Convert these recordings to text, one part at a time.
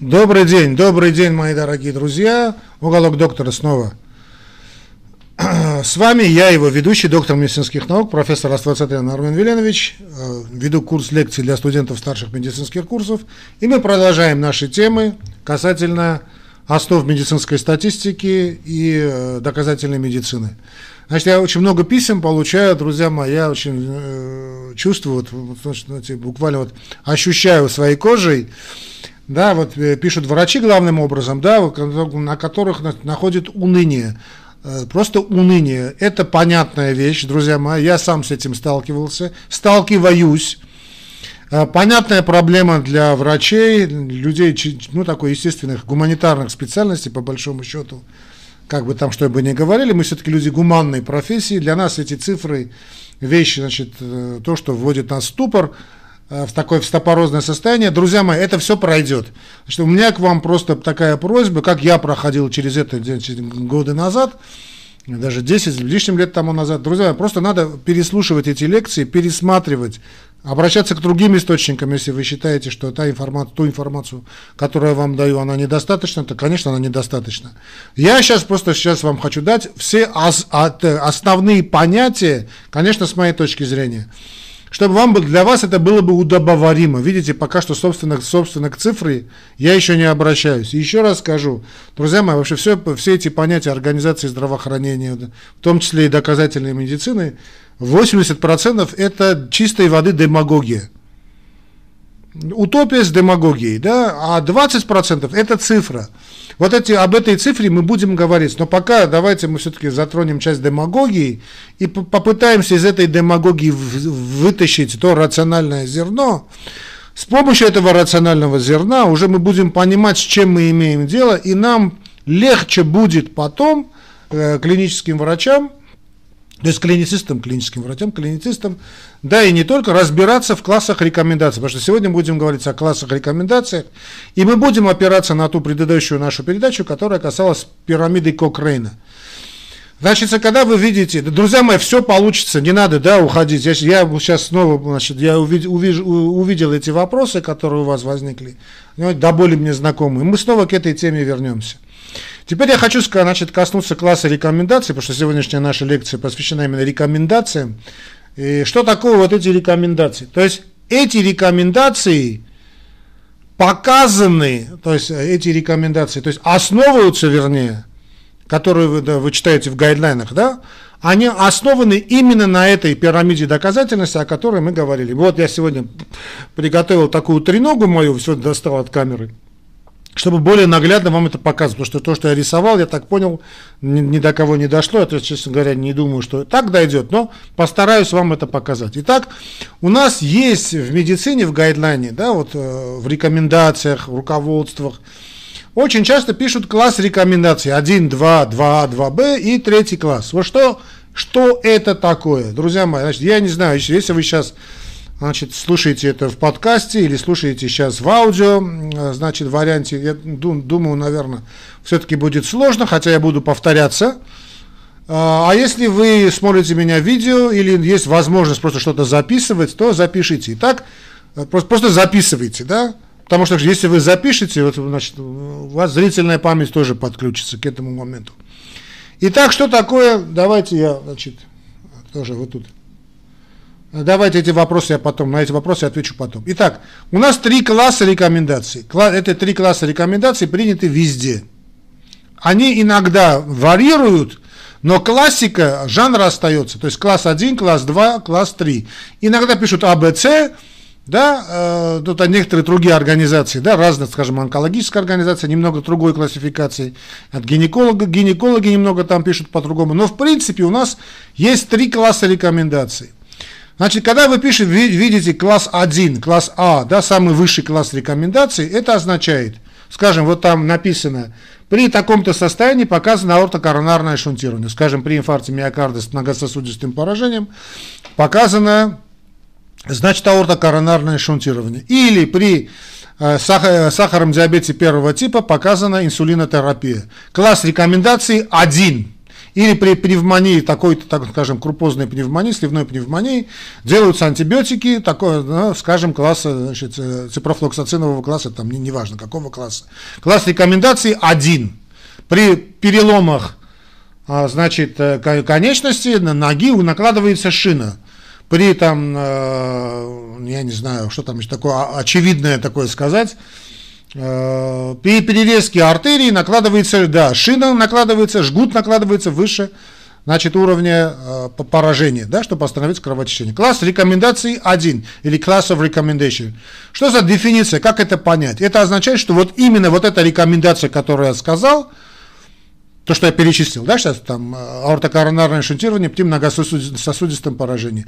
Добрый день, добрый день, мои дорогие друзья. Уголок доктора снова. С вами я, его ведущий, доктор медицинских наук, профессор Аствацатян Армен Веленович. Э, веду курс лекций для студентов старших медицинских курсов. И мы продолжаем наши темы касательно основ медицинской статистики и э, доказательной медицины. Значит, я очень много писем получаю, друзья мои, я очень э, чувствую, вот, вот, буквально вот ощущаю своей кожей, да, вот э, пишут врачи главным образом, да, на которых находит уныние. Э, просто уныние. Это понятная вещь, друзья мои. Я сам с этим сталкивался, сталкиваюсь. Э, понятная проблема для врачей, людей, ну, такой естественных гуманитарных специальностей, по большому счету. Как бы там что бы ни говорили, мы все-таки люди гуманной профессии. Для нас эти цифры, вещи, значит, то, что вводит нас в ступор – в такое встопорозное состояние. Друзья мои, это все пройдет. Значит, у меня к вам просто такая просьба, как я проходил через это годы назад, даже 10 лишним лет тому назад. Друзья, просто надо переслушивать эти лекции, пересматривать, обращаться к другим источникам, если вы считаете, что та информация, ту информацию, которую я вам даю, она недостаточна, то, конечно, она недостаточна. Я сейчас просто сейчас вам хочу дать все основные понятия, конечно, с моей точки зрения чтобы вам, для вас это было бы удобоваримо. Видите, пока что, собственно, собственно к цифре я еще не обращаюсь. Еще раз скажу, друзья мои, вообще все, все эти понятия организации здравоохранения, в том числе и доказательной медицины, 80% это чистой воды демагогия. Утопия с демагогией, да, а 20% это цифра. Вот эти, об этой цифре мы будем говорить, но пока давайте мы все-таки затронем часть демагогии и попытаемся из этой демагогии вытащить то рациональное зерно. С помощью этого рационального зерна уже мы будем понимать, с чем мы имеем дело, и нам легче будет потом э, клиническим врачам то есть клиницистам, клиническим врачам, клиницистам, да и не только, разбираться в классах рекомендаций, потому что сегодня будем говорить о классах рекомендаций, и мы будем опираться на ту предыдущую нашу передачу, которая касалась пирамиды Кокрейна. Значит, когда вы видите, друзья мои, все получится, не надо, да, уходить. Я, я сейчас снова, значит, я увидел, увидел, увидел эти вопросы, которые у вас возникли, ну, до боли мне знакомые. Мы снова к этой теме вернемся. Теперь я хочу значит, коснуться класса рекомендаций, потому что сегодняшняя наша лекция посвящена именно рекомендациям. И что такое вот эти рекомендации? То есть эти рекомендации показаны, то есть эти рекомендации, то есть основываются, вернее, которые вы, да, вы читаете в гайдлайнах, да, они основаны именно на этой пирамиде доказательности, о которой мы говорили. Вот я сегодня приготовил такую треногу мою, все достал от камеры чтобы более наглядно вам это показывать. Потому что то, что я рисовал, я так понял, ни, ни до кого не дошло. Я, честно говоря, не думаю, что так дойдет, но постараюсь вам это показать. Итак, у нас есть в медицине, в гайдлайне, да, вот э, в рекомендациях, в руководствах, очень часто пишут класс рекомендаций 1, 2, 2, 2Б и третий класс. Вот что, что это такое? Друзья мои, значит, я не знаю, если вы сейчас значит, слушаете это в подкасте или слушаете сейчас в аудио, значит, в варианте, я думаю, наверное, все-таки будет сложно, хотя я буду повторяться. А, а если вы смотрите меня видео или есть возможность просто что-то записывать, то запишите. Итак, просто, просто записывайте, да? Потому что если вы запишете, вот, значит, у вас зрительная память тоже подключится к этому моменту. Итак, что такое, давайте я, значит, тоже вот тут Давайте эти вопросы я потом, на эти вопросы я отвечу потом. Итак, у нас три класса рекомендаций. Это три класса рекомендаций приняты везде. Они иногда варьируют, но классика жанра остается. То есть класс 1, класс 2, класс 3. Иногда пишут АБЦ, да, э, тут некоторые другие организации, да, разные, скажем, онкологическая организация, немного другой классификации, от гинеколога, гинекологи немного там пишут по-другому, но в принципе у нас есть три класса рекомендаций. Значит, когда вы пишете, видите класс 1, класс А, да, самый высший класс рекомендаций, это означает, скажем, вот там написано, при таком-то состоянии показано аортокоронарное шунтирование, скажем, при инфаркте миокарда с многососудистым поражением показано, значит, аортокоронарное шунтирование. Или при э, сахарном диабете первого типа показана инсулинотерапия. Класс рекомендаций 1. или при пневмонии, такой-то, так скажем, крупозной пневмонии, сливной пневмонии, делаются антибиотики, такое, ну, скажем, класса, значит, э, ципрофлоксацинового класса, там, неважно, не какого класса. Класс рекомендаций один. При переломах, а, значит, э, конечности, на ноги накладывается шина. При там, э, я не знаю, что там еще такое, очевидное такое сказать, Э, при перерезке артерии накладывается, да, шина накладывается, жгут накладывается выше, значит, уровня э, поражения, да, чтобы остановить кровотечение. Класс рекомендаций 1 или class of recommendation. Что за дефиниция, как это понять? Это означает, что вот именно вот эта рекомендация, которую я сказал, то, что я перечислил, да, сейчас там э, аортокоронарное шунтирование при многососудистом поражении.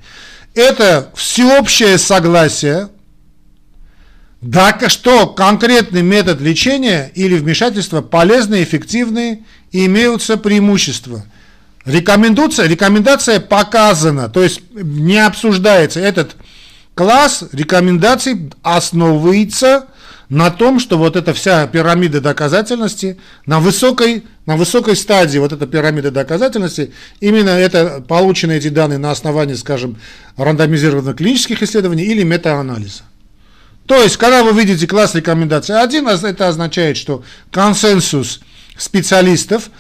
Это всеобщее согласие да, что конкретный метод лечения или вмешательства полезны, эффективны и имеются преимущества. Рекомендация, рекомендация показана, то есть не обсуждается. Этот класс рекомендаций основывается на том, что вот эта вся пирамида доказательности на высокой, на высокой стадии, вот эта пирамида доказательности, именно это получены эти данные на основании, скажем, рандомизированных клинических исследований или метаанализа. То есть, когда вы видите класс рекомендаций 1, это означает, что консенсус специалистов,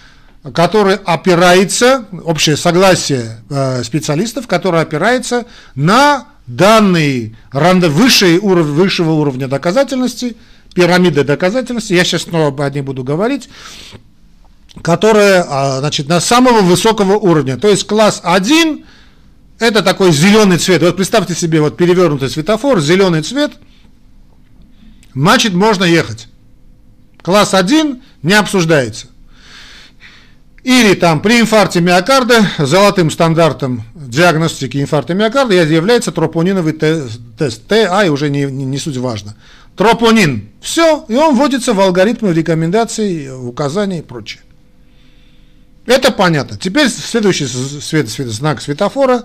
который опирается, общее согласие э, специалистов, которое опирается на данные высшей, высшего уровня доказательности, пирамиды доказательности, я сейчас снова о ней буду говорить, которая, значит, на самого высокого уровня. То есть класс 1 это такой зеленый цвет. Вот представьте себе вот перевернутый светофор, зеленый цвет – значит можно ехать. Класс 1 не обсуждается. Или там при инфаркте миокарда золотым стандартом диагностики инфаркта миокарда является тропониновый тест. ТА и уже не, не, не суть важно. Тропонин. Все, и он вводится в алгоритмы рекомендаций, указаний и прочее. Это понятно. Теперь следующий свет, свет, знак светофора,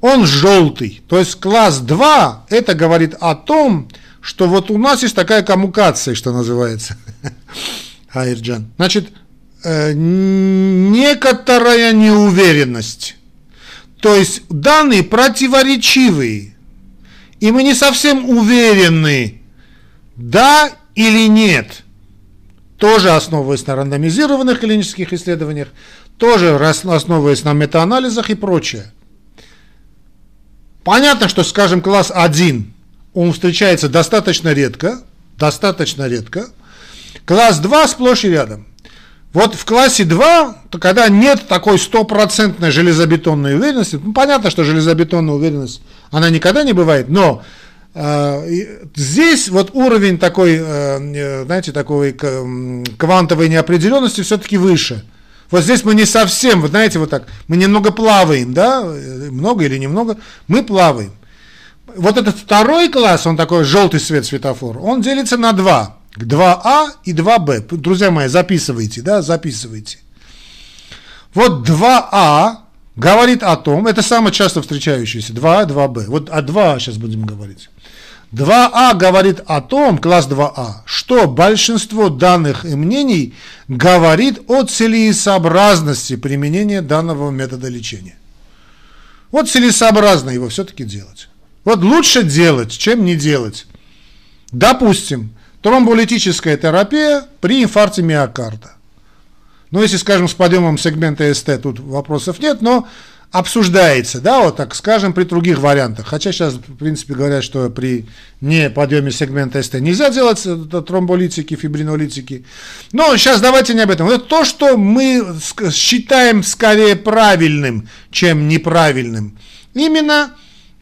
он желтый. То есть класс 2, это говорит о том, что вот у нас есть такая коммукация, что называется, Айрджан. Значит, некоторая неуверенность. То есть данные противоречивые. И мы не совсем уверены, да или нет. Тоже основываясь на рандомизированных клинических исследованиях, тоже основываясь на метаанализах и прочее. Понятно, что, скажем, класс 1 он встречается достаточно редко, достаточно редко. Класс 2 сплошь и рядом. Вот в классе 2, то когда нет такой стопроцентной железобетонной уверенности, ну, понятно, что железобетонная уверенность, она никогда не бывает, но э, здесь вот уровень такой, э, знаете, такой квантовой неопределенности все-таки выше. Вот здесь мы не совсем, вы знаете, вот так, мы немного плаваем, да, много или немного, мы плаваем вот этот второй класс, он такой желтый свет светофор, он делится на два. 2А и 2Б. Друзья мои, записывайте, да, записывайте. Вот 2А говорит о том, это самое часто встречающееся, 2А, 2Б. Вот о 2А сейчас будем говорить. 2А говорит о том, класс 2А, что большинство данных и мнений говорит о целесообразности применения данного метода лечения. Вот целесообразно его все-таки делать. Вот лучше делать, чем не делать. Допустим, тромболитическая терапия при инфаркте миокарда. Ну, если, скажем, с подъемом сегмента СТ, тут вопросов нет, но обсуждается, да, вот так скажем, при других вариантах. Хотя сейчас, в принципе, говорят, что при не подъеме сегмента СТ нельзя делать тромболитики, фибринолитики. Но сейчас давайте не об этом. Это то, что мы считаем скорее правильным, чем неправильным. Именно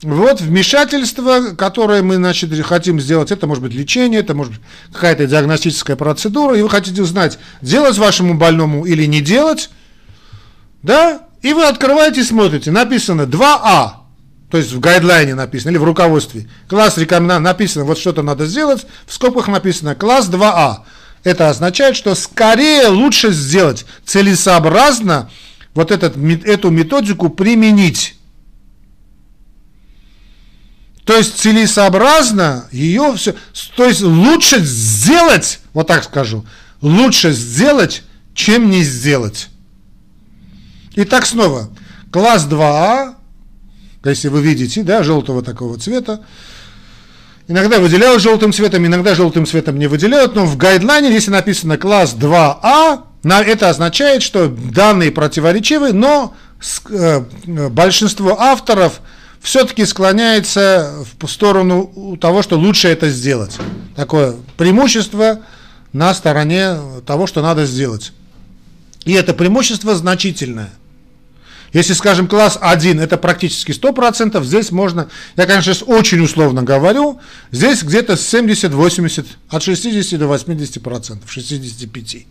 вот вмешательство, которое мы, значит, хотим сделать, это может быть лечение, это может быть какая-то диагностическая процедура, и вы хотите узнать, делать вашему больному или не делать, да, и вы открываете смотрите, написано 2А, то есть в гайдлайне написано, или в руководстве, класс рекомендаций написано, вот что-то надо сделать, в скобках написано класс 2А. Это означает, что скорее лучше сделать, целесообразно вот этот, эту методику применить. То есть целесообразно ее все, то есть лучше сделать, вот так скажу, лучше сделать, чем не сделать. Итак, снова, класс 2А, если вы видите, да, желтого такого цвета, иногда выделяют желтым цветом, иногда желтым цветом не выделяют, но в гайдлайне, если написано класс 2А, это означает, что данные противоречивы, но э, большинство авторов все-таки склоняется в сторону того, что лучше это сделать. Такое преимущество на стороне того, что надо сделать. И это преимущество значительное. Если, скажем, класс 1 это практически 100%, здесь можно, я, конечно, сейчас очень условно говорю, здесь где-то 70-80, от 60 до 80%, 65%.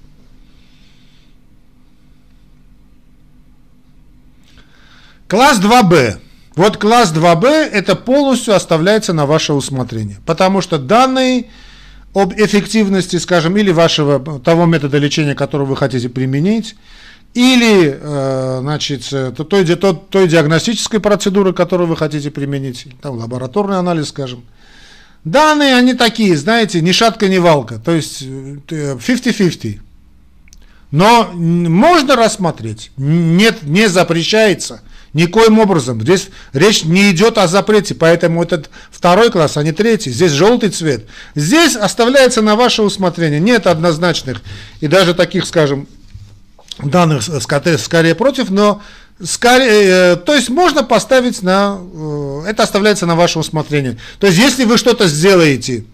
Класс 2b. Вот класс 2b это полностью оставляется на ваше усмотрение, потому что данные об эффективности, скажем, или вашего того метода лечения, который вы хотите применить, или, э, значит, той, той, той диагностической процедуры, которую вы хотите применить, там лабораторный анализ, скажем. Данные, они такие, знаете, ни шатка, ни валка, то есть 50-50. Э, Но можно рассмотреть, нет, не запрещается – Никоим образом. Здесь речь не идет о запрете, поэтому этот второй класс, а не третий. Здесь желтый цвет. Здесь оставляется на ваше усмотрение. Нет однозначных и даже таких, скажем, данных скорее против, но скорее, э, то есть можно поставить на, э, это оставляется на ваше усмотрение. То есть если вы что-то сделаете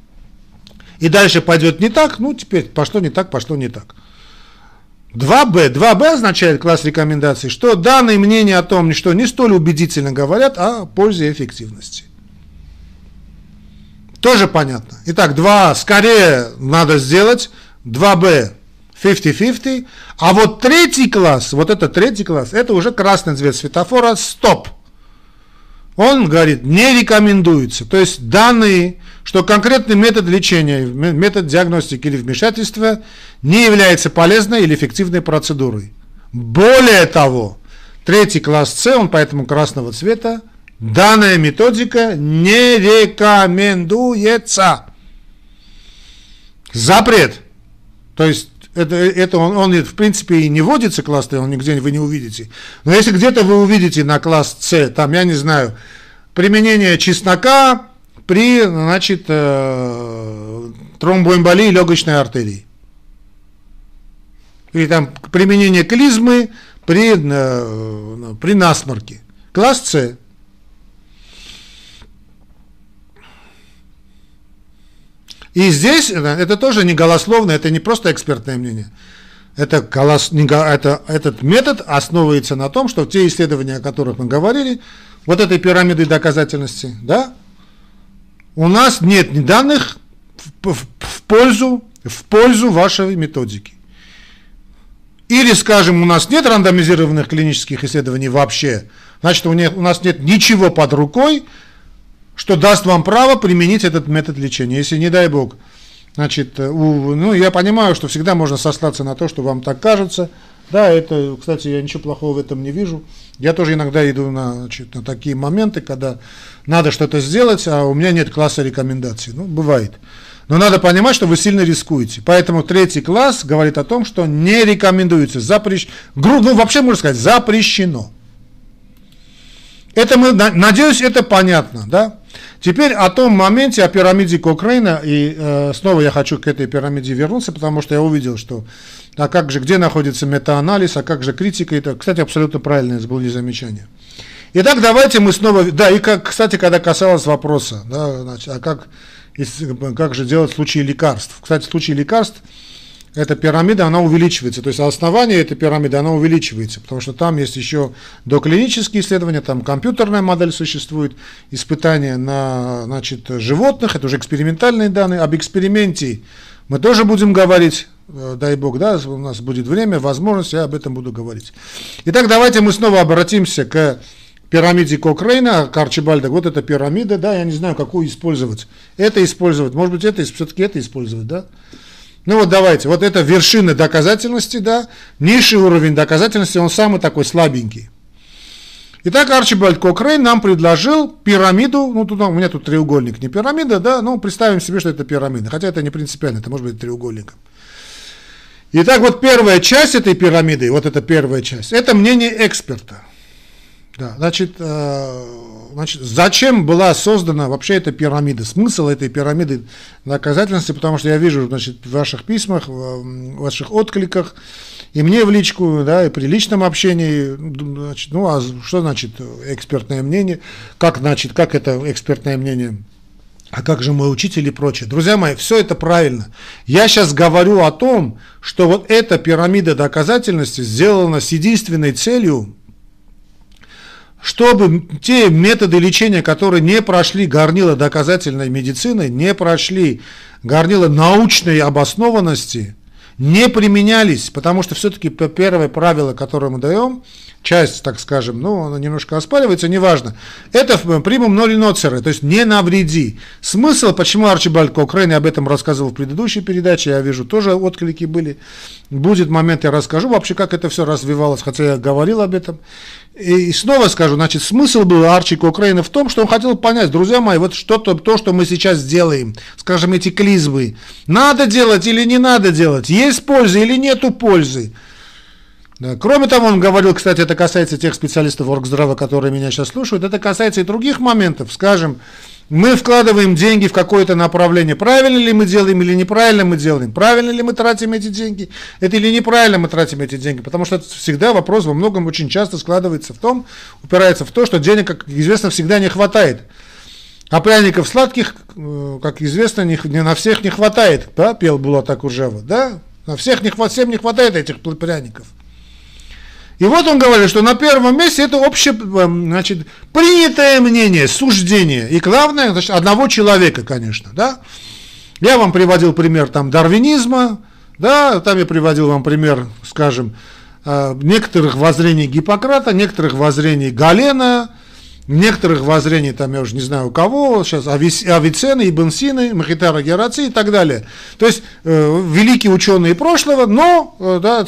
и дальше пойдет не так, ну теперь пошло не так, пошло не так. 2b. 2b означает класс рекомендаций, что данные мнения о том, что не столь убедительно говорят о пользе и эффективности. Тоже понятно. Итак, 2 скорее надо сделать, 2b 50-50, а вот третий класс, вот это третий класс, это уже красный цвет светофора, стоп. Он говорит, не рекомендуется. То есть данные что конкретный метод лечения, метод диагностики или вмешательства не является полезной или эффективной процедурой. Более того, третий класс С, он поэтому красного цвета, данная методика не рекомендуется. Запрет. То есть это, это он, он в принципе и не вводится класс Т, он нигде вы не увидите. Но если где-то вы увидите на класс С, там, я не знаю, применение чеснока, при значит, э, тромбоэмболии легочной артерии. Или там применение клизмы при, э, при насморке. Класс С. И здесь это тоже не голословно, это не просто экспертное мнение. Это, голос, не, это, этот метод основывается на том, что те исследования, о которых мы говорили, вот этой пирамиды доказательности, да, у нас нет данных в, в, в, пользу, в пользу вашей методики. Или, скажем, у нас нет рандомизированных клинических исследований вообще, значит, у, не, у нас нет ничего под рукой, что даст вам право применить этот метод лечения. Если, не дай бог, значит, у, ну, я понимаю, что всегда можно сослаться на то, что вам так кажется. Да, это, кстати, я ничего плохого в этом не вижу. Я тоже иногда иду на, значит, на такие моменты, когда надо что-то сделать, а у меня нет класса рекомендаций. Ну, бывает. Но надо понимать, что вы сильно рискуете. Поэтому третий класс говорит о том, что не рекомендуется, запрещено, ну вообще можно сказать, запрещено. Это мы, надеюсь, это понятно, да? Теперь о том моменте, о пирамиде Кокрейна, и э, снова я хочу к этой пирамиде вернуться, потому что я увидел, что а как же, где находится метаанализ, а как же критика, это, кстати, абсолютно правильное были замечания. Итак, давайте мы снова, да, и как, кстати, когда касалось вопроса, да, значит, а как, как же делать в случае лекарств. Кстати, в случае лекарств, эта пирамида, она увеличивается, то есть основание этой пирамиды, она увеличивается, потому что там есть еще доклинические исследования, там компьютерная модель существует, испытания на значит, животных, это уже экспериментальные данные, об эксперименте мы тоже будем говорить, э, дай бог, да, у нас будет время, возможность, я об этом буду говорить. Итак, давайте мы снова обратимся к пирамиде Кокрейна, Карчибальда, вот эта пирамида, да, я не знаю, какую использовать. Это использовать, может быть, это, все-таки это использовать, да. Ну вот давайте, вот это вершина доказательности, да, низший уровень доказательности, он самый такой слабенький. Итак, Арчибальд Кокрейн нам предложил пирамиду, ну тут у меня тут треугольник, не пирамида, да, ну представим себе, что это пирамида, хотя это не принципиально, это может быть треугольником. Итак, вот первая часть этой пирамиды, вот эта первая часть, это мнение эксперта. Да, значит, э, значит, зачем была создана вообще эта пирамида? Смысл этой пирамиды доказательности, потому что я вижу, значит, в ваших письмах, в ваших откликах, и мне в личку, да, и при личном общении, значит, ну, а что значит экспертное мнение? Как, значит, как это экспертное мнение? А как же мой учитель и прочее? Друзья мои, все это правильно. Я сейчас говорю о том, что вот эта пирамида доказательности сделана с единственной целью чтобы те методы лечения, которые не прошли горнило доказательной медицины, не прошли горнило научной обоснованности, не применялись, потому что все-таки первое правило, которое мы даем, часть, так скажем, ну, она немножко оспаривается, неважно, это примум ноли ноцеры, то есть не навреди. Смысл, почему Арчибальд Кокрейн, об этом рассказывал в предыдущей передаче, я вижу, тоже отклики были, будет момент, я расскажу вообще, как это все развивалось, хотя я говорил об этом. И снова скажу, значит, смысл был Арчи Кокрейна в том, что он хотел понять, друзья мои, вот что-то, то, что мы сейчас делаем, скажем, эти клизмы, надо делать или не надо делать, есть польза или нету пользы. Да. Кроме того, он говорил, кстати, это касается тех специалистов оргздрава, которые меня сейчас слушают, это касается и других моментов, скажем, мы вкладываем деньги в какое-то направление. Правильно ли мы делаем или неправильно мы делаем? Правильно ли мы тратим эти деньги? Это или неправильно мы тратим эти деньги? Потому что это всегда вопрос во многом очень часто складывается в том, упирается в то, что денег, как известно, всегда не хватает. А пряников сладких, э, как известно, не, не на всех не хватает, да, пел Булат Акужева, да? На всех не, всем не хватает этих пряников. И вот он говорит, что на первом месте это общее, эм, значит, принятое мнение, суждение. И главное, значит, одного человека, конечно, да. Я вам приводил пример там дарвинизма, да, там я приводил вам пример, скажем, э, некоторых воззрений Гиппократа, некоторых воззрений Галена, некоторых воззрений, там я уже не знаю у кого, сейчас Авиценны, Ибн Сины, Махитара Гераци и так далее. То есть э, великие ученые прошлого, но э, да,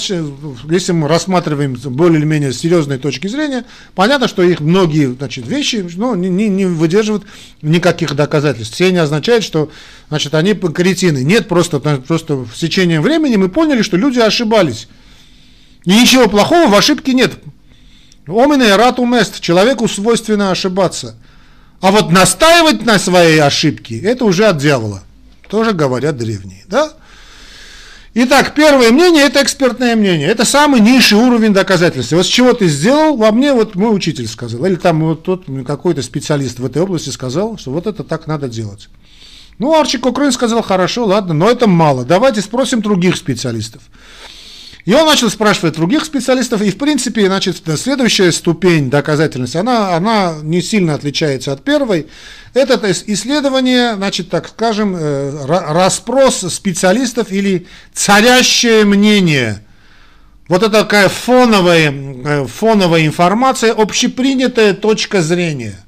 если мы рассматриваем более или менее серьезной точки зрения, понятно, что их многие значит, вещи ну, не, не, не выдерживают никаких доказательств. Все не означает, что значит, они кретины. Нет, просто, просто с течением времени мы поняли, что люди ошибались. И ничего плохого в ошибке нет. Омине рату мест, человеку свойственно ошибаться. А вот настаивать на своей ошибке, это уже от дьявола. Тоже говорят древние, да? Итак, первое мнение – это экспертное мнение. Это самый низший уровень доказательства. Вот с чего ты сделал, во мне вот мой учитель сказал. Или там вот тот какой-то специалист в этой области сказал, что вот это так надо делать. Ну, Арчи Кокрын сказал, хорошо, ладно, но это мало. Давайте спросим других специалистов. И он начал спрашивать других специалистов, и в принципе, значит, следующая ступень доказательности, она, она не сильно отличается от первой. Это исследование, значит, так скажем, э, расспрос специалистов или царящее мнение. Вот это такая фоновая, э, фоновая информация, общепринятая точка зрения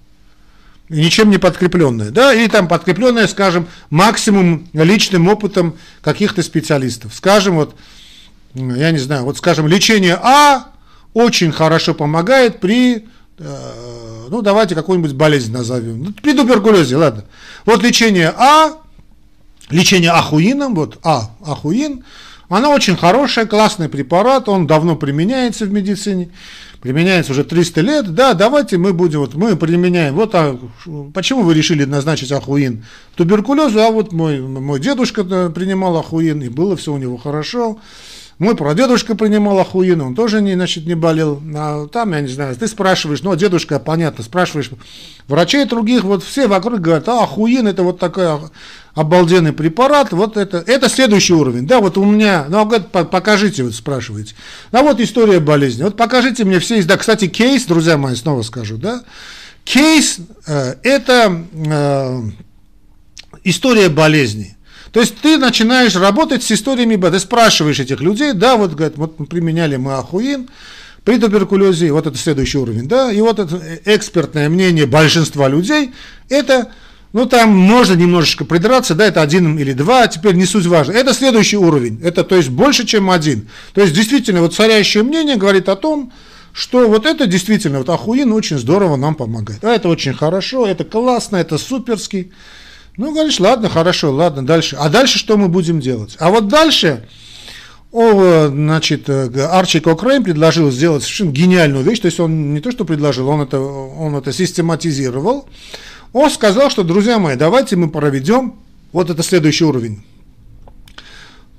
ничем не подкрепленная, да, или там подкрепленная, скажем, максимум личным опытом каких-то специалистов. Скажем, вот я не знаю, вот скажем, лечение А очень хорошо помогает при, э, ну давайте какую-нибудь болезнь назовем, ну, при туберкулезе, ладно. Вот лечение А, лечение ахуином, вот А, ахуин, она очень хорошая, классный препарат, он давно применяется в медицине, применяется уже 300 лет, да, давайте мы будем, вот мы применяем, вот а, почему вы решили назначить ахуин? Туберкулезу, а вот мой, мой дедушка э, принимал ахуин, и было все у него хорошо, мой прадедушка принимал охуенно, он тоже не, значит, не болел. А там, я не знаю, ты спрашиваешь, ну, дедушка, понятно, спрашиваешь врачей других, вот все вокруг говорят, а, охуен, это вот такой обалденный препарат, вот это, это следующий уровень. Да, вот у меня, ну, говорит, покажите, вот спрашиваете. А вот история болезни. Вот покажите мне все, да, кстати, кейс, друзья мои, снова скажу, да, кейс э, это э, история болезни. То есть ты начинаешь работать с историями Б. Ты спрашиваешь этих людей, да, вот, говорят, вот применяли мы ахуин при туберкулезе, вот это следующий уровень, да, и вот это экспертное мнение большинства людей, это, ну там можно немножечко придраться, да, это один или два, теперь не суть важно. Это следующий уровень, это то есть больше, чем один. То есть действительно вот царящее мнение говорит о том, что вот это действительно, вот ахуин очень здорово нам помогает. А это очень хорошо, это классно, это суперский. Ну, говоришь, ладно, хорошо, ладно, дальше. А дальше что мы будем делать? А вот дальше о, значит, Арчи Кокрейн предложил сделать совершенно гениальную вещь, то есть он не то, что предложил, он это, он это систематизировал. Он сказал, что, друзья мои, давайте мы проведем, вот это следующий уровень.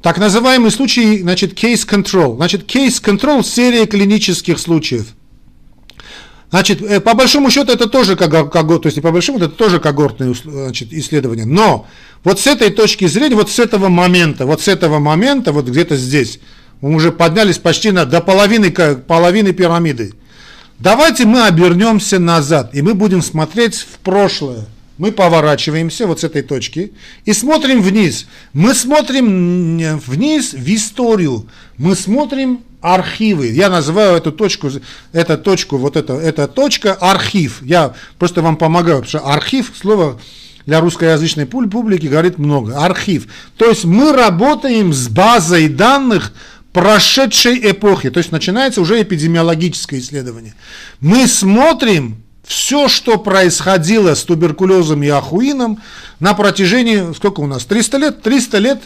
Так называемый случай, значит, case control. Значит, case control – серия клинических случаев – Значит, э, по большому счету это тоже когорт, то есть по большому это тоже когортное значит, исследование. Но вот с этой точки зрения, вот с этого момента, вот с этого момента, вот где-то здесь, мы уже поднялись почти на, до половины, половины пирамиды. Давайте мы обернемся назад, и мы будем смотреть в прошлое. Мы поворачиваемся вот с этой точки и смотрим вниз. Мы смотрим вниз в историю. Мы смотрим архивы. Я называю эту точку, эту точку, вот это, эта точка архив. Я просто вам помогаю, потому что архив, слово для русскоязычной публики говорит много. Архив. То есть мы работаем с базой данных прошедшей эпохи. То есть начинается уже эпидемиологическое исследование. Мы смотрим все, что происходило с туберкулезом и ахуином на протяжении, сколько у нас, 300 лет? 300 лет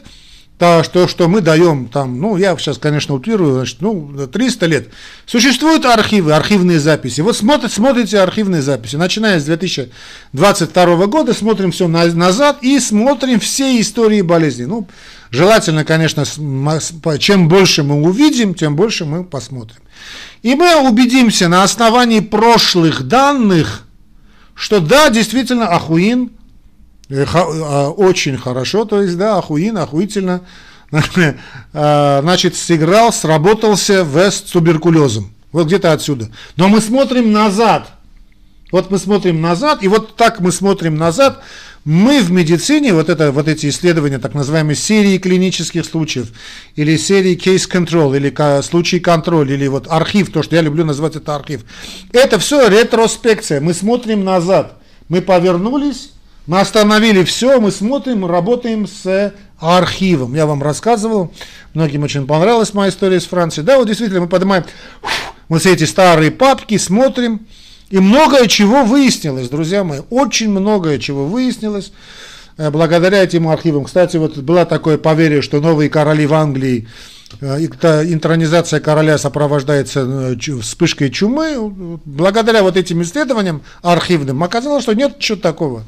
то, что, что мы даем там, ну, я сейчас, конечно, утрирую, значит, ну, 300 лет. Существуют архивы, архивные записи. Вот смотрите, смотрите архивные записи. Начиная с 2022 года, смотрим все на, назад и смотрим все истории болезни. Ну, желательно, конечно, чем больше мы увидим, тем больше мы посмотрим. И мы убедимся на основании прошлых данных, что да, действительно, Ахуин очень хорошо, то есть, да, охуенно, охуительно, а, значит, сыграл, сработался в с туберкулезом. Вот где-то отсюда. Но мы смотрим назад. Вот мы смотрим назад, и вот так мы смотрим назад. Мы в медицине, вот, это, вот эти исследования, так называемые серии клинических случаев, или серии case control, или случай контроль, или вот архив, то, что я люблю называть это архив. Это все ретроспекция. Мы смотрим назад. Мы повернулись мы остановили все, мы смотрим, работаем с архивом. Я вам рассказывал, многим очень понравилась моя история с Францией. Да, вот действительно, мы поднимаем вот все эти старые папки, смотрим, и многое чего выяснилось, друзья мои, очень многое чего выяснилось э, благодаря этим архивам. Кстати, вот было такое поверье, что новые короли в Англии, э, интронизация короля сопровождается э, вспышкой чумы. Благодаря вот этим исследованиям архивным оказалось, что нет ничего такого.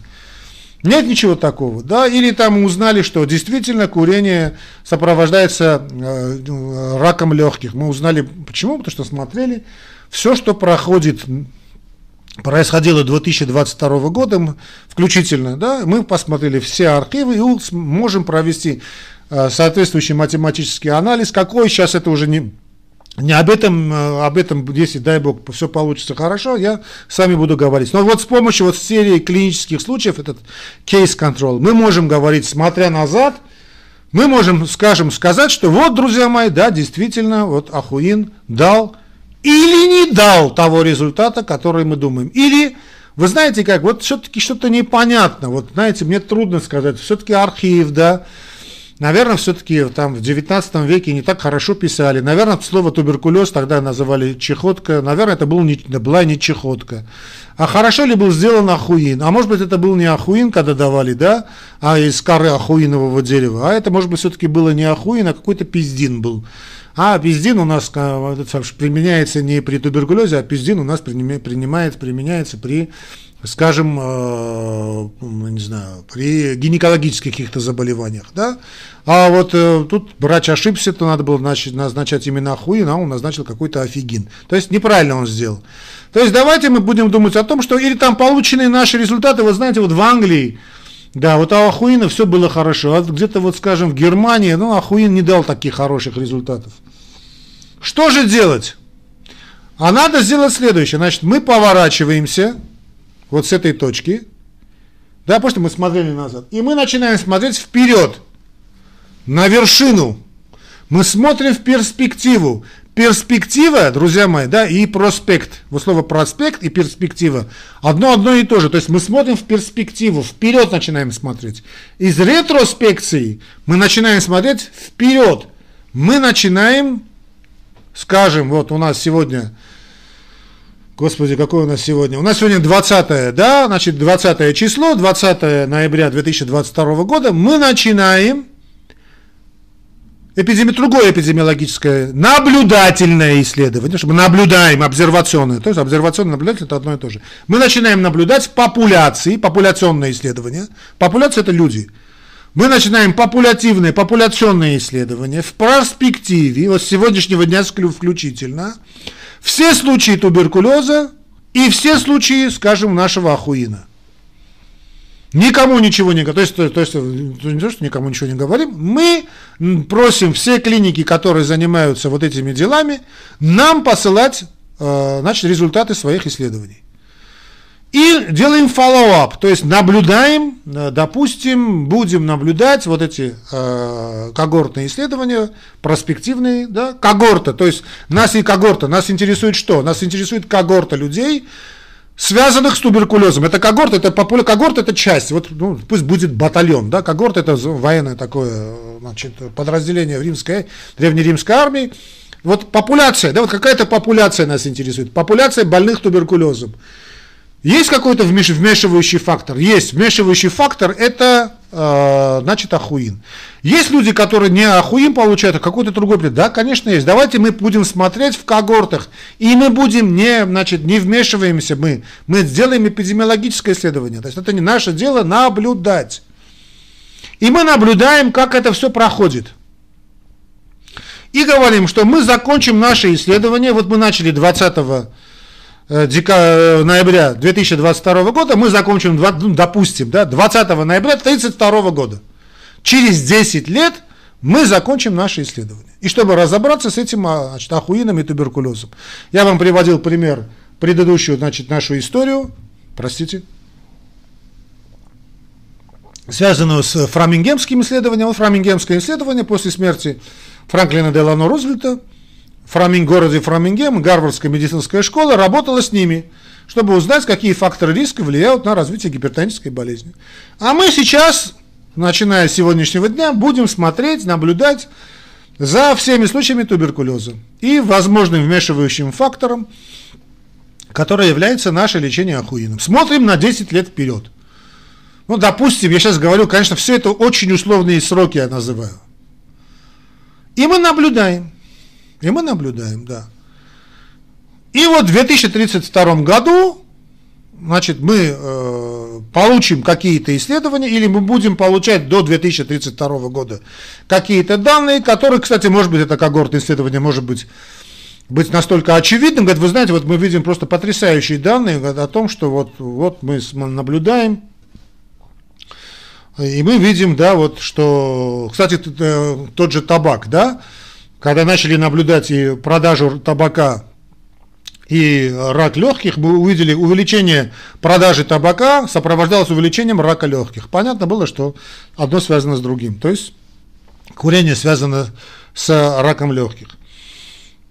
Нет ничего такого, да, или там узнали, что действительно курение сопровождается э, раком легких. Мы узнали почему, потому что смотрели все, что проходит, происходило 2022 года, включительно, да, мы посмотрели все архивы и можем провести э, соответствующий математический анализ, какой сейчас это уже не не об этом, э, об этом, если, дай бог, все получится хорошо, я с вами буду говорить. Но вот с помощью вот серии клинических случаев, этот control, мы можем говорить, смотря назад, мы можем, скажем, сказать, что вот, друзья мои, да, действительно, вот Ахуин дал или не дал того результата, который мы думаем. Или, вы знаете как, вот все-таки что-то непонятно, вот, знаете, мне трудно сказать, все-таки архив, да, Наверное, все-таки там в 19 веке не так хорошо писали. Наверное, слово туберкулез тогда называли чехотка. Наверное, это был не, была не чехотка. А хорошо ли был сделан ахуин? А может быть, это был не ахуин, когда давали, да, а из коры ахуинового дерева. А это, может быть, все-таки было не ахуин, а какой-то пиздин был. А пиздин у нас применяется не при туберкулезе, а пиздин у нас принимает, применяется при скажем, э, не знаю, при гинекологических каких-то заболеваниях, да, а вот э, тут врач ошибся, то надо было назначать именно ахуин, а он назначил какой-то офигин. То есть неправильно он сделал. То есть давайте мы будем думать о том, что или там полученные наши результаты, вот знаете, вот в Англии, да, вот у Ахуина все было хорошо, а где-то вот, скажем, в Германии, ну, Ахуин не дал таких хороших результатов. Что же делать? А надо сделать следующее. Значит, мы поворачиваемся, вот с этой точки, да, просто мы смотрели назад, и мы начинаем смотреть вперед, на вершину. Мы смотрим в перспективу. Перспектива, друзья мои, да, и проспект. Вот слово проспект и перспектива. Одно одно и то же. То есть мы смотрим в перспективу, вперед начинаем смотреть. Из ретроспекции мы начинаем смотреть вперед. Мы начинаем, скажем, вот у нас сегодня Господи, какое у нас сегодня? У нас сегодня 20, да, значит, 20 число, 20 ноября 2022 года. Мы начинаем эпидеми... другое эпидемиологическое наблюдательное исследование, чтобы наблюдаем обсервационное, то есть обсервационное наблюдатель это одно и то же. Мы начинаем наблюдать популяции, популяционное исследование. Популяция это люди. Мы начинаем популятивные, популяционные исследования в перспективе, вот с сегодняшнего дня включительно, все случаи туберкулеза и все случаи, скажем, нашего ахуина. Никому ничего не говорим, то есть, то, есть, не то, что никому ничего не говорим, мы просим все клиники, которые занимаются вот этими делами, нам посылать э, значит, результаты своих исследований. И делаем follow-up, то есть наблюдаем, э, допустим, будем наблюдать вот эти э, когортные исследования, проспективные, да, когорта, то есть нас и когорта, нас интересует что? Нас интересует когорта людей, связанных с туберкулезом. Это когорт, это популя, когорт это часть, вот ну, пусть будет батальон, да, когорт это военное такое значит, подразделение в римской, древнеримской армии. Вот популяция, да, вот какая-то популяция нас интересует, популяция больных туберкулезом. Есть какой-то вмешивающий фактор? Есть. Вмешивающий фактор – это, э, значит, ахуин. Есть люди, которые не ахуин получают, а какой-то другой пред. Да, конечно, есть. Давайте мы будем смотреть в когортах, и мы будем не, значит, не вмешиваемся мы. Мы сделаем эпидемиологическое исследование. То есть это не наше дело наблюдать. И мы наблюдаем, как это все проходит. И говорим, что мы закончим наше исследование. Вот мы начали 20 Э, дека, э, ноября 2022 года мы закончим, ну, допустим, да, 20 ноября 1932 года. Через 10 лет мы закончим наше исследование. И чтобы разобраться с этим а, значит, ахуином и туберкулезом. Я вам приводил пример предыдущую значит, нашу историю, простите, связанную с фрамингемским исследованием. Фрамингемское исследование после смерти Франклина Делано Рузвельта – Фраминг, городе Фрамингем, Гарвардская медицинская школа работала с ними, чтобы узнать, какие факторы риска влияют на развитие гипертонической болезни. А мы сейчас, начиная с сегодняшнего дня, будем смотреть, наблюдать за всеми случаями туберкулеза и возможным вмешивающим фактором, который является наше лечение ахуином. Смотрим на 10 лет вперед. Ну, допустим, я сейчас говорю, конечно, все это очень условные сроки я называю. И мы наблюдаем. И мы наблюдаем, да. И вот в 2032 году, значит, мы э, получим какие-то исследования, или мы будем получать до 2032 года какие-то данные, которые, кстати, может быть, это когортное исследование, может быть, быть настолько очевидным, говорит, вы знаете, вот мы видим просто потрясающие данные о том, что вот, вот мы наблюдаем, и мы видим, да, вот, что, кстати, э, тот же табак, да, когда начали наблюдать и продажу табака и рак легких, мы увидели увеличение продажи табака сопровождалось увеличением рака легких. Понятно было, что одно связано с другим. То есть курение связано с раком легких.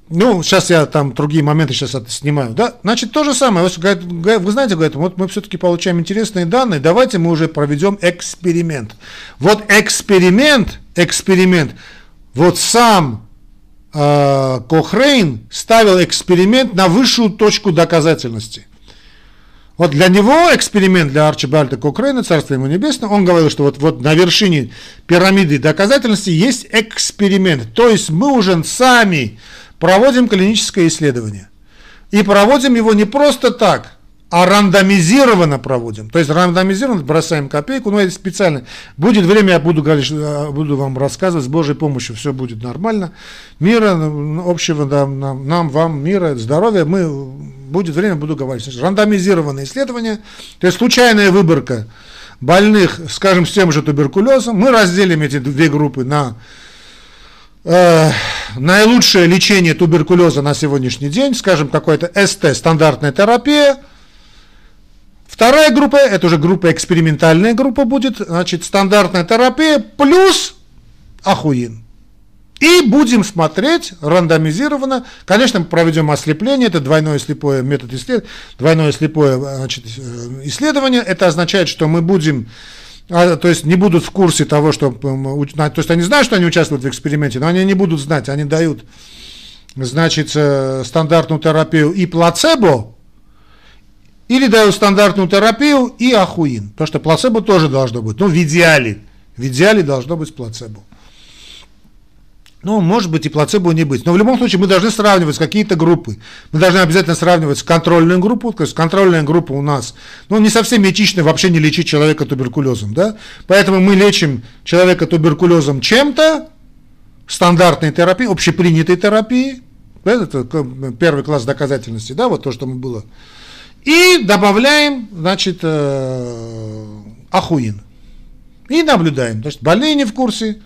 Ну, сейчас я там другие моменты сейчас это снимаю. Да? Значит, то же самое. Вы знаете, говорят, вот мы все-таки получаем интересные данные, давайте мы уже проведем эксперимент. Вот эксперимент, эксперимент, вот сам Кохрейн ставил эксперимент на высшую точку доказательности. Вот для него эксперимент, для Арчибальда Кохрейна, Царство ему небесное, он говорил, что вот, вот на вершине пирамиды доказательности есть эксперимент. То есть мы уже сами проводим клиническое исследование. И проводим его не просто так, а рандомизированно проводим. То есть рандомизированно бросаем копейку, но это специально. Будет время, я буду, говорить, э, буду вам рассказывать, с Божьей помощью все будет нормально. Мира общего да, нам, нам, вам, мира, здоровья, мы, будет время, буду говорить. Рандомизированное исследование, то есть случайная выборка больных, скажем, с тем же туберкулезом. Мы разделим эти две группы на э, наилучшее лечение туберкулеза на сегодняшний день, скажем, какой-то СТ, стандартная терапия – Вторая группа, это уже группа экспериментальная группа будет, значит, стандартная терапия плюс ахуин. И будем смотреть рандомизированно. Конечно, проведем ослепление, это двойное слепое метод исследования, двойное слепое значит, э, исследование. Это означает, что мы будем, а, то есть не будут в курсе того, что, то есть они знают, что они участвуют в эксперименте, но они не будут знать, они дают, значит, э, стандартную терапию и плацебо, или даю стандартную терапию и ахуин. Потому что плацебо тоже должно быть. Ну, в идеале. В идеале должно быть плацебо. Ну, может быть, и плацебо не быть. Но в любом случае мы должны сравнивать какие-то группы. Мы должны обязательно сравнивать контрольную группу. То есть контрольная группа у нас, ну, не совсем этично вообще не лечить человека туберкулезом, да? Поэтому мы лечим человека туберкулезом чем-то, стандартной терапии, общепринятой терапии, это первый класс доказательности, да, вот то, что мы было. И добавляем, значит, э, ахуин. И наблюдаем. Значит, больные не в курсе,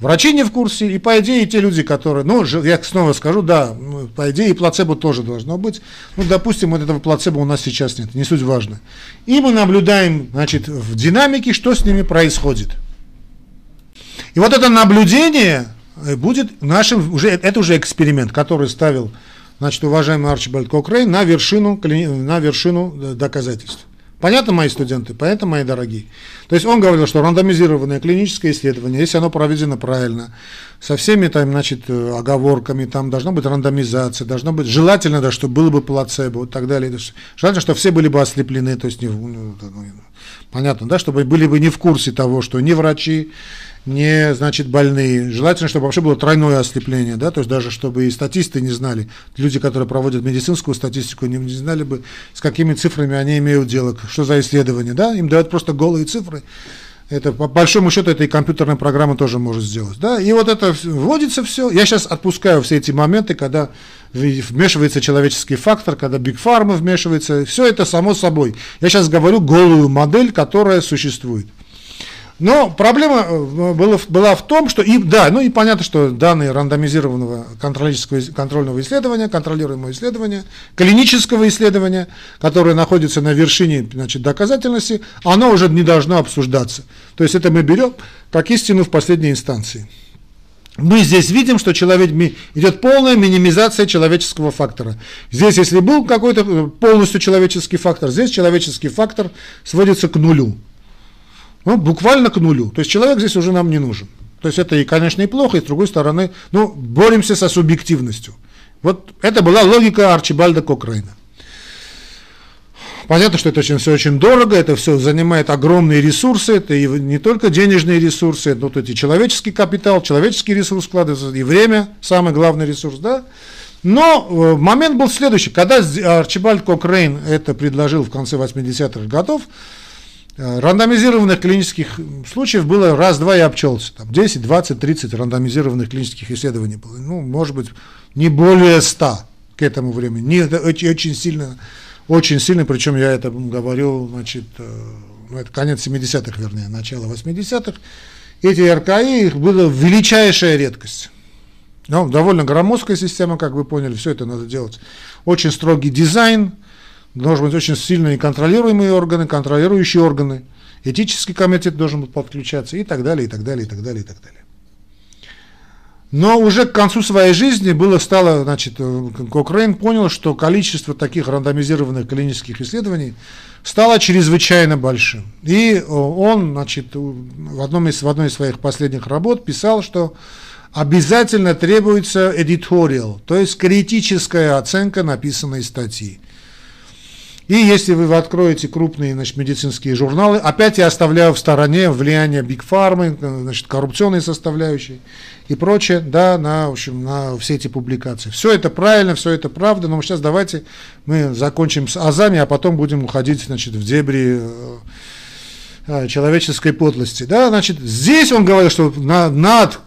врачи не в курсе, и по идее те люди, которые, ну, я снова скажу, да, ну, по идее и плацебо тоже должно быть. Ну, допустим, вот этого плацебо у нас сейчас нет, не суть важно. И мы наблюдаем, значит, в динамике, что с ними происходит. И вот это наблюдение будет нашим, уже, это уже эксперимент, который ставил, значит, уважаемый Арчибальд Кокрейн на вершину, на вершину доказательств. Понятно, мои студенты? Понятно, мои дорогие? То есть он говорил, что рандомизированное клиническое исследование, если оно проведено правильно, со всеми там, значит, оговорками, там должна быть рандомизация, должно быть, желательно, да, чтобы было бы плацебо, вот так далее. Желательно, чтобы все были бы ослеплены, то есть, не, ну, понятно, да, чтобы были бы не в курсе того, что ни врачи, не, значит, больные. Желательно, чтобы вообще было тройное ослепление, да, то есть даже чтобы и статисты не знали, люди, которые проводят медицинскую статистику, не, не знали бы, с какими цифрами они имеют дело, что за исследование, да, им дают просто голые цифры. Это, по большому счету, это и компьютерная программа тоже может сделать. Да? И вот это вводится все. Я сейчас отпускаю все эти моменты, когда вмешивается человеческий фактор, когда Big Pharma вмешивается. Все это само собой. Я сейчас говорю голую модель, которая существует. Но проблема э, была, была в том, что, и, да, ну и понятно, что данные рандомизированного контрольного исследования, контролируемого исследования, клинического исследования, которое находится на вершине значит, доказательности, оно уже не должно обсуждаться. То есть это мы берем как истину в последней инстанции. Мы здесь видим, что человек, идет полная минимизация человеческого фактора. Здесь, если был какой-то э, полностью человеческий фактор, здесь человеческий фактор сводится к нулю. Ну, буквально к нулю. То есть человек здесь уже нам не нужен. То есть это, и, конечно, и плохо, и с другой стороны, ну, боремся со субъективностью. Вот это была логика Арчибальда Кокрейна. Понятно, что это очень, все очень дорого, это все занимает огромные ресурсы, это и не только денежные ресурсы, но вот эти человеческий капитал, человеческий ресурс вкладывается, и время, самый главный ресурс, да. Но э, момент был следующий, когда Арчибальд Кокрейн это предложил в конце 80-х годов, рандомизированных клинических случаев было раз-два и обчелся. Там 10, 20, 30 рандомизированных клинических исследований было. Ну, может быть, не более 100 к этому времени. Не, это очень, очень сильно, очень сильно, причем я это говорю, значит, э, ну, это конец 70-х, вернее, начало 80-х. Эти РКИ, их была величайшая редкость. Ну, довольно громоздкая система, как вы поняли, все это надо делать. Очень строгий дизайн, должны быть очень сильные контролируемые органы, контролирующие органы, этический комитет должен быть подключаться и так далее, и так далее, и так далее, и так далее. Но уже к концу своей жизни было стало, значит, Кокрейн понял, что количество таких рандомизированных клинических исследований стало чрезвычайно большим. И он, значит, в, одном из, в одной из своих последних работ писал, что обязательно требуется editorial, то есть критическая оценка написанной статьи. И если вы откроете крупные значит, медицинские журналы, опять я оставляю в стороне влияние Pharma, значит, коррупционные составляющие и прочее, да, на, в общем, на все эти публикации. Все это правильно, все это правда, но сейчас давайте мы закончим с азами, а потом будем уходить значит, в дебри э, человеческой подлости. Да, значит, здесь он говорит, что на, над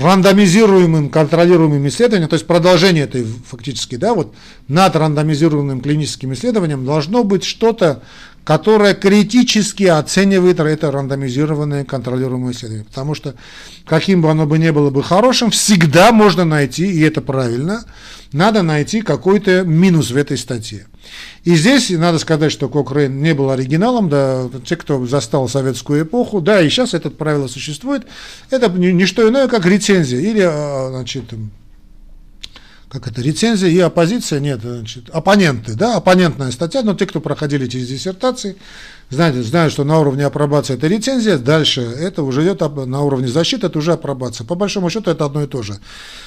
рандомизируемым, контролируемым исследованием, то есть продолжение этой фактически, да, вот над рандомизированным клиническим исследованием должно быть что-то, которое критически оценивает это рандомизированное контролируемое исследование. Потому что каким бы оно бы ни было бы хорошим, всегда можно найти, и это правильно, надо найти какой-то минус в этой статье. И здесь надо сказать, что Кокрейн не был оригиналом, да, те, кто застал советскую эпоху, да, и сейчас это правило существует, это не, не что иное, как рецензия, или, а, значит, как это, рецензия и оппозиция, нет, значит, оппоненты, да, оппонентная статья, но те, кто проходили через диссертации, знают, знают, что на уровне апробации это рецензия, дальше это уже идет на уровне защиты, это уже апробация. По большому счету это одно и то же.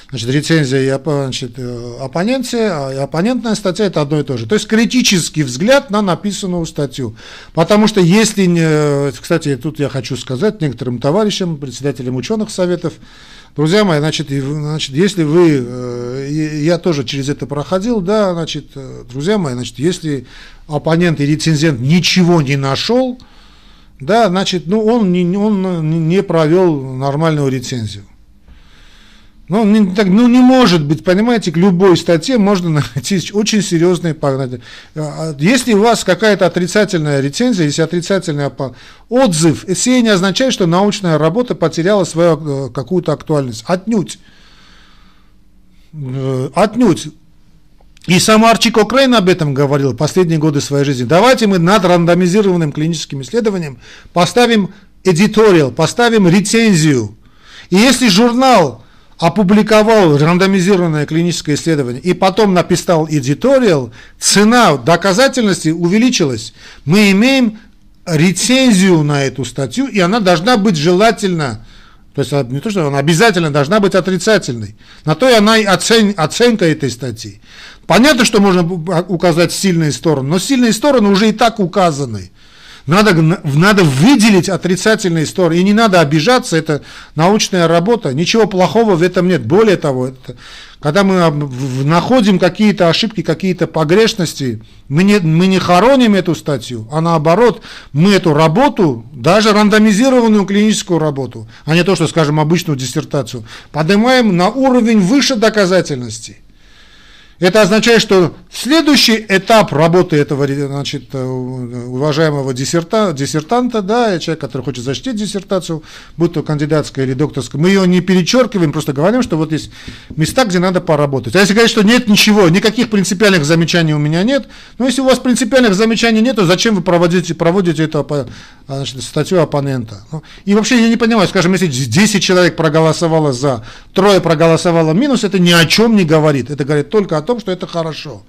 Значит, рецензия и значит, э, оппоненция, а оппонентная статья это одно и то же. То есть критический взгляд на написанную статью. Потому что если, кстати, тут я хочу сказать некоторым товарищам, председателям ученых советов, Друзья мои, значит, значит, если вы, э, я тоже через это проходил, да, значит, э, друзья мои, значит, если оппонент и рецензент ничего не нашел, да, значит, ну, он не, он не провел нормальную рецензию. Ну не, так, ну, не может быть, понимаете, к любой статье можно найти очень серьезные погнали. А, если у вас какая-то отрицательная рецензия, если отрицательный отзыв, это не означает, что научная работа потеряла свою э, какую-то актуальность. Отнюдь. Э, отнюдь. И сам Арчи Кокрейн об этом говорил последние годы своей жизни. Давайте мы над рандомизированным клиническим исследованием поставим editorial, поставим рецензию. И если журнал опубликовал рандомизированное клиническое исследование и потом написал editorial, цена доказательности увеличилась. Мы имеем рецензию на эту статью, и она должна быть желательно, то есть не то, что она обязательно должна быть отрицательной. На то и она и оцен, оценка этой статьи. Понятно, что можно указать сильные стороны, но сильные стороны уже и так указаны. Надо, надо выделить отрицательные стороны. И не надо обижаться, это научная работа. Ничего плохого в этом нет. Более того, это, когда мы находим какие-то ошибки, какие-то погрешности, мы не, мы не хороним эту статью, а наоборот, мы эту работу, даже рандомизированную клиническую работу, а не то, что, скажем, обычную диссертацию, поднимаем на уровень выше доказательности. Это означает, что следующий этап работы этого значит, э, уважаемого диссерта, диссертанта, да, человек, который хочет защитить диссертацию, будь то кандидатская или докторская, мы ее не перечеркиваем, просто говорим, что вот есть места, где надо поработать. А если говорить, что нет ничего, никаких принципиальных замечаний у меня нет, но если у вас принципиальных замечаний нет, то зачем вы проводите, проводите эту значит, статью оппонента? Ну, и вообще я не понимаю, скажем, если 10 человек проголосовало за, трое проголосовало минус, это ни о чем не говорит. Это говорит только о том, что это хорошо.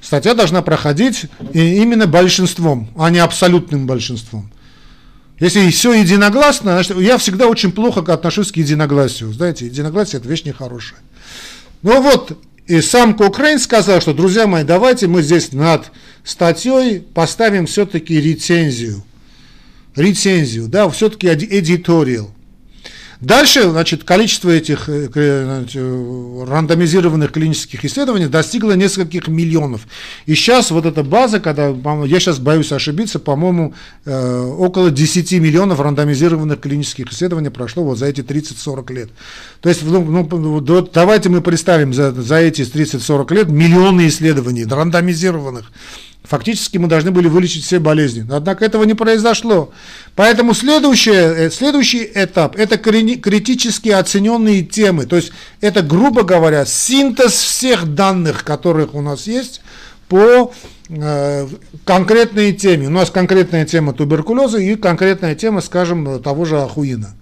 Статья должна проходить именно большинством, а не абсолютным большинством. Если все единогласно, значит, я всегда очень плохо отношусь к единогласию. Знаете, единогласие – это вещь нехорошая. Ну вот, и сам Кокрейн сказал, что, друзья мои, давайте мы здесь над статьей поставим все-таки рецензию. Рецензию, да, все-таки editorial. Дальше, значит, количество этих э, значит, рандомизированных клинических исследований достигло нескольких миллионов. И сейчас вот эта база, когда, я сейчас боюсь ошибиться, по-моему, э, около 10 миллионов рандомизированных клинических исследований прошло вот за эти 30-40 лет. То есть, ну, ну, давайте мы представим за, за эти 30-40 лет миллионы исследований рандомизированных. Фактически мы должны были вылечить все болезни. Однако этого не произошло. Поэтому следующее, э, следующий этап – это критически оцененные темы. То есть это, грубо говоря, синтез всех данных, которых у нас есть по э, конкретной теме. У нас конкретная тема туберкулеза и конкретная тема, скажем, того же ахуина.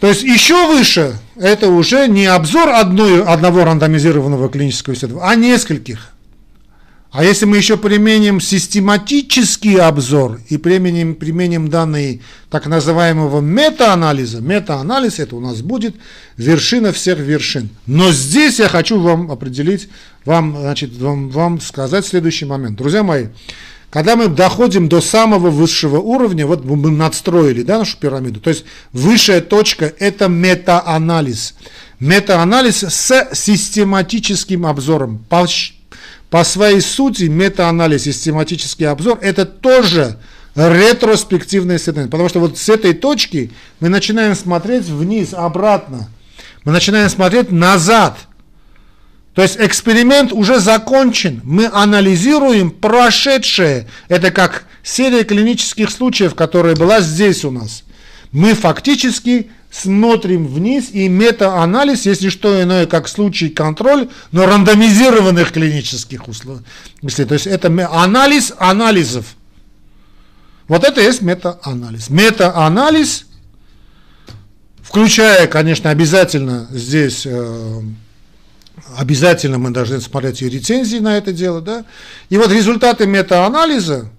То есть еще выше это уже не обзор одной, одного рандомизированного клинического исследования, а нескольких. А если мы еще применим систематический обзор и применим, применим данные так называемого метаанализа, метаанализ это у нас будет вершина всех вершин. Но здесь я хочу вам определить, вам, значит, вам, вам сказать следующий момент. Друзья мои, когда мы доходим до самого высшего уровня, вот мы надстроили да, нашу пирамиду, то есть высшая точка – это метаанализ. Метаанализ с систематическим обзором, по своей сути метаанализ, систематический обзор – это тоже ретроспективное исследование. Потому что вот с этой точки мы начинаем смотреть вниз, обратно. Мы начинаем смотреть назад. То есть эксперимент уже закончен. Мы анализируем прошедшее. Это как серия клинических случаев, которая была здесь у нас. Мы фактически смотрим вниз, и метаанализ, если что иное, как случай контроль, но рандомизированных клинических условий. То есть это анализ анализов. Вот это есть метаанализ. Метаанализ, включая, конечно, обязательно здесь, э, обязательно мы должны смотреть и рецензии на это дело, да, и вот результаты метаанализа,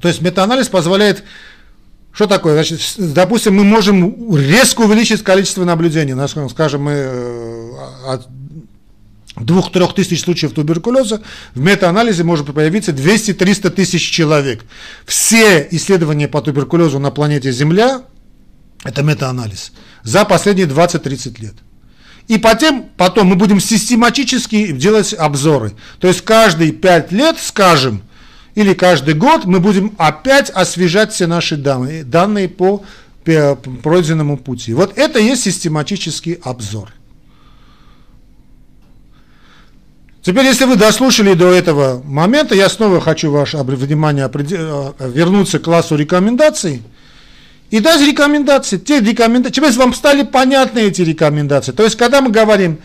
То есть метаанализ позволяет что такое? Значит, допустим, мы можем резко увеличить количество наблюдений. Скажем, мы э, от двух-трех тысяч случаев туберкулеза в метаанализе может появиться 200-300 тысяч человек. Все исследования по туберкулезу на планете Земля – это метаанализ за последние 20-30 лет. И потом, потом мы будем систематически делать обзоры. То есть каждые 5 лет скажем, или каждый год мы будем опять освежать все наши данные, данные по пройденному пути. Вот это есть систематический обзор. Теперь, если вы дослушали до этого момента, я снова хочу ваше внимание э, вернуться к классу рекомендаций и дать рекомендации. Те рекомендации, теперь вам стали понятны эти рекомендации. То есть, когда мы говорим,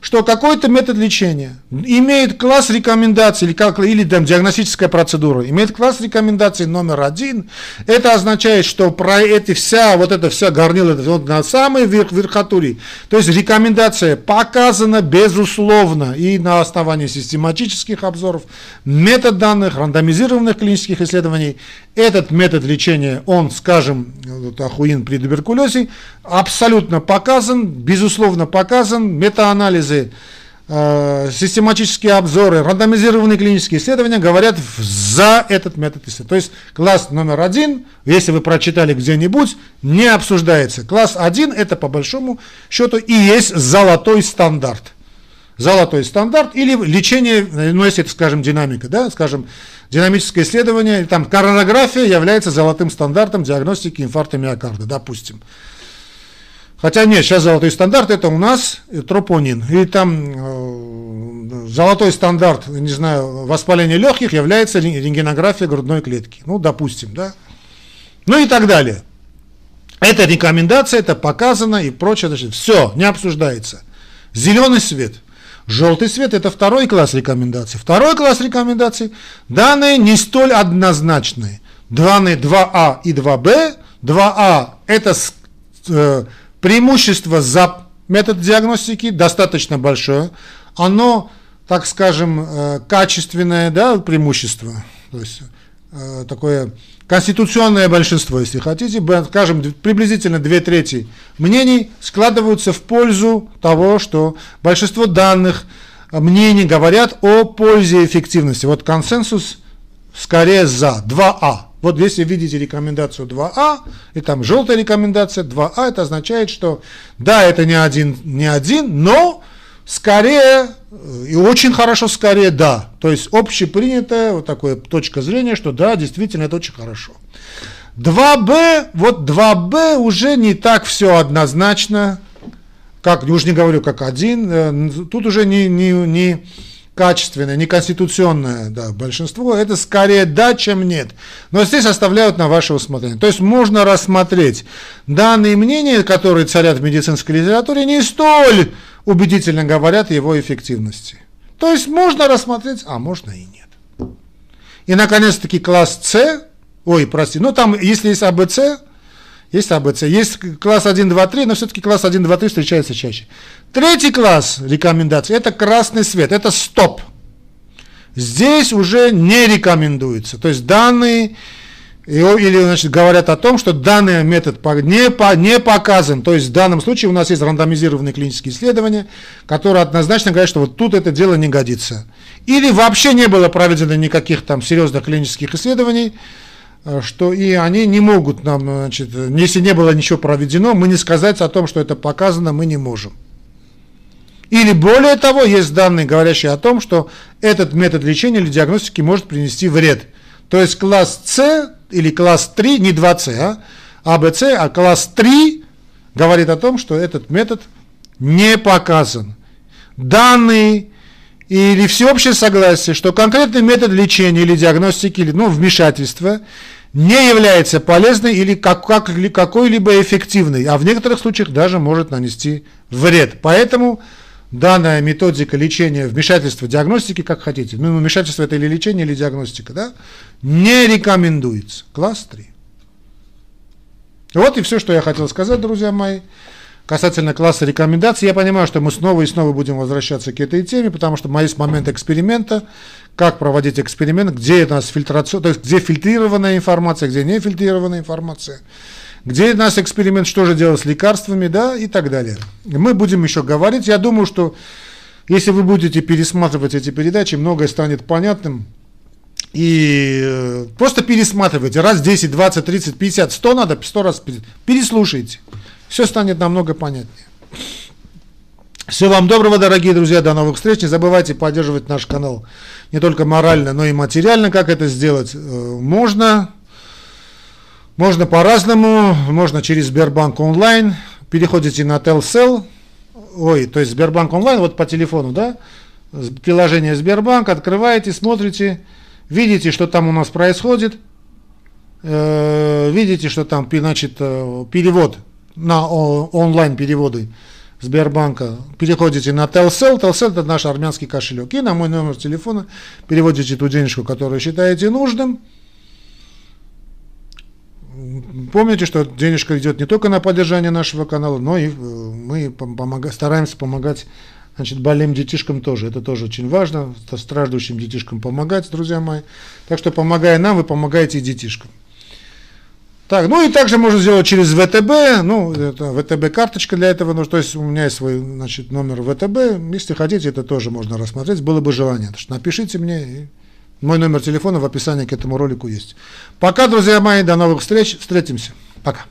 что какой-то метод лечения имеет класс рекомендаций или, как, или там, диагностическая процедура, имеет класс рекомендаций номер один, это означает, что про эти вся, вот эта вся горнила вот на самой верх, верхотуре, то есть рекомендация показана безусловно и на основании систематических обзоров, метод данных, рандомизированных клинических исследований, этот метод лечения, он, скажем, вот, ахуин при туберкулезе, абсолютно показан, безусловно показан, метаанализы, э, систематические обзоры, рандомизированные клинические исследования говорят за этот метод исследования. То есть класс номер один, если вы прочитали где-нибудь, не обсуждается. Класс один это по большому счету и есть золотой стандарт. Золотой стандарт или лечение, ну если это, скажем, динамика, да, скажем, динамическое исследование, там коронография является золотым стандартом диагностики инфаркта миокарда, допустим. Хотя нет, сейчас золотой стандарт это у нас тропонин. И там э, золотой стандарт, не знаю, воспаления легких является рентгенография грудной клетки. Ну, допустим, да. Ну и так далее. Это рекомендация, это показано и прочее. Значит, все, не обсуждается. Зеленый свет – Желтый свет – это второй класс рекомендаций. Второй класс рекомендаций – данные не столь однозначные. Данные 2А и 2Б. 2А – это э, преимущество за метод диагностики, достаточно большое. Оно, так скажем, э, качественное да, преимущество. То есть э, такое конституционное большинство, если хотите, скажем, приблизительно две трети мнений складываются в пользу того, что большинство данных мнений говорят о пользе и эффективности. Вот консенсус скорее за 2А. Вот если видите рекомендацию 2А, и там желтая рекомендация 2А, это означает, что да, это не один, не один, но скорее и очень хорошо скорее да. То есть общепринятая вот такая точка зрения, что да, действительно это очень хорошо. 2Б, вот 2Б уже не так все однозначно, как, уже не говорю как один, э, тут уже не, не, не качественное, не конституционное да, большинство, это скорее да, чем нет. Но здесь оставляют на ваше усмотрение. То есть можно рассмотреть данные мнения, которые царят в медицинской литературе, не столь убедительно говорят его эффективности. То есть можно рассмотреть, а можно и нет. И, наконец-таки, класс С, ой, прости, ну там, если есть АБЦ, есть АБЦ, есть класс 1, 2, 3, но все-таки класс 1, 2, 3 встречается чаще. Третий класс рекомендаций – это красный свет, это стоп. Здесь уже не рекомендуется. То есть данные или значит, говорят о том, что данный метод не, по, не показан. То есть в данном случае у нас есть рандомизированные клинические исследования, которые однозначно говорят, что вот тут это дело не годится. Или вообще не было проведено никаких там серьезных клинических исследований, что и они не могут нам, значит, если не было ничего проведено, мы не сказать о том, что это показано, мы не можем. Или более того, есть данные, говорящие о том, что этот метод лечения или диагностики может принести вред. То есть класс С или класс 3, не 2С, а АБЦ, а класс 3 говорит о том, что этот метод не показан. Данные или всеобщее согласие, что конкретный метод лечения или диагностики, или ну, вмешательства не является полезной или как, как, какой-либо эффективной, а в некоторых случаях даже может нанести вред. Поэтому данная методика лечения, вмешательства, диагностики, как хотите, ну, вмешательство это или лечение, или диагностика, да, не рекомендуется. Класс 3. Вот и все, что я хотел сказать, друзья мои. Касательно класса рекомендаций. Я понимаю, что мы снова и снова будем возвращаться к этой теме, потому что есть момент эксперимента, как проводить эксперимент, где у нас фильтрация, то есть где фильтрированная информация, где не фильтрированная информация, где у нас эксперимент, что же делать с лекарствами, да, и так далее. Мы будем еще говорить. Я думаю, что если вы будете пересматривать эти передачи, многое станет понятным. И э, просто пересматривайте. Раз 10, 20, 30, 50, 100 надо, 100 раз переслушайте. Все станет намного понятнее. Всего вам доброго, дорогие друзья, до новых встреч. Не забывайте поддерживать наш канал не только морально, но и материально. Как это сделать? Э, можно. Можно по-разному. Можно через Сбербанк онлайн. Переходите на Telcel. Ой, то есть Сбербанк онлайн, вот по телефону, да? Приложение Сбербанк, открываете, смотрите, видите, что там у нас происходит. Э, видите, что там, значит, э, перевод на онлайн переводы Сбербанка, переходите на Telcel, Telcel это наш армянский кошелек, и на мой номер телефона переводите ту денежку, которую считаете нужным. Помните, что денежка идет не только на поддержание нашего канала, но и э, мы помога, стараемся помогать значит, больным детишкам тоже. Это тоже очень важно, страждущим детишкам помогать, друзья мои. Так что, помогая нам, вы помогаете и детишкам. Так, ну и также можно сделать через ВТБ, ну, это ВТБ карточка для этого, ну, то есть у меня есть свой, значит, номер ВТБ, если хотите, это тоже можно рассмотреть, было бы желание. Что напишите мне, и мой номер телефона в описании к этому ролику есть. Пока, друзья мои, до новых встреч, встретимся, пока.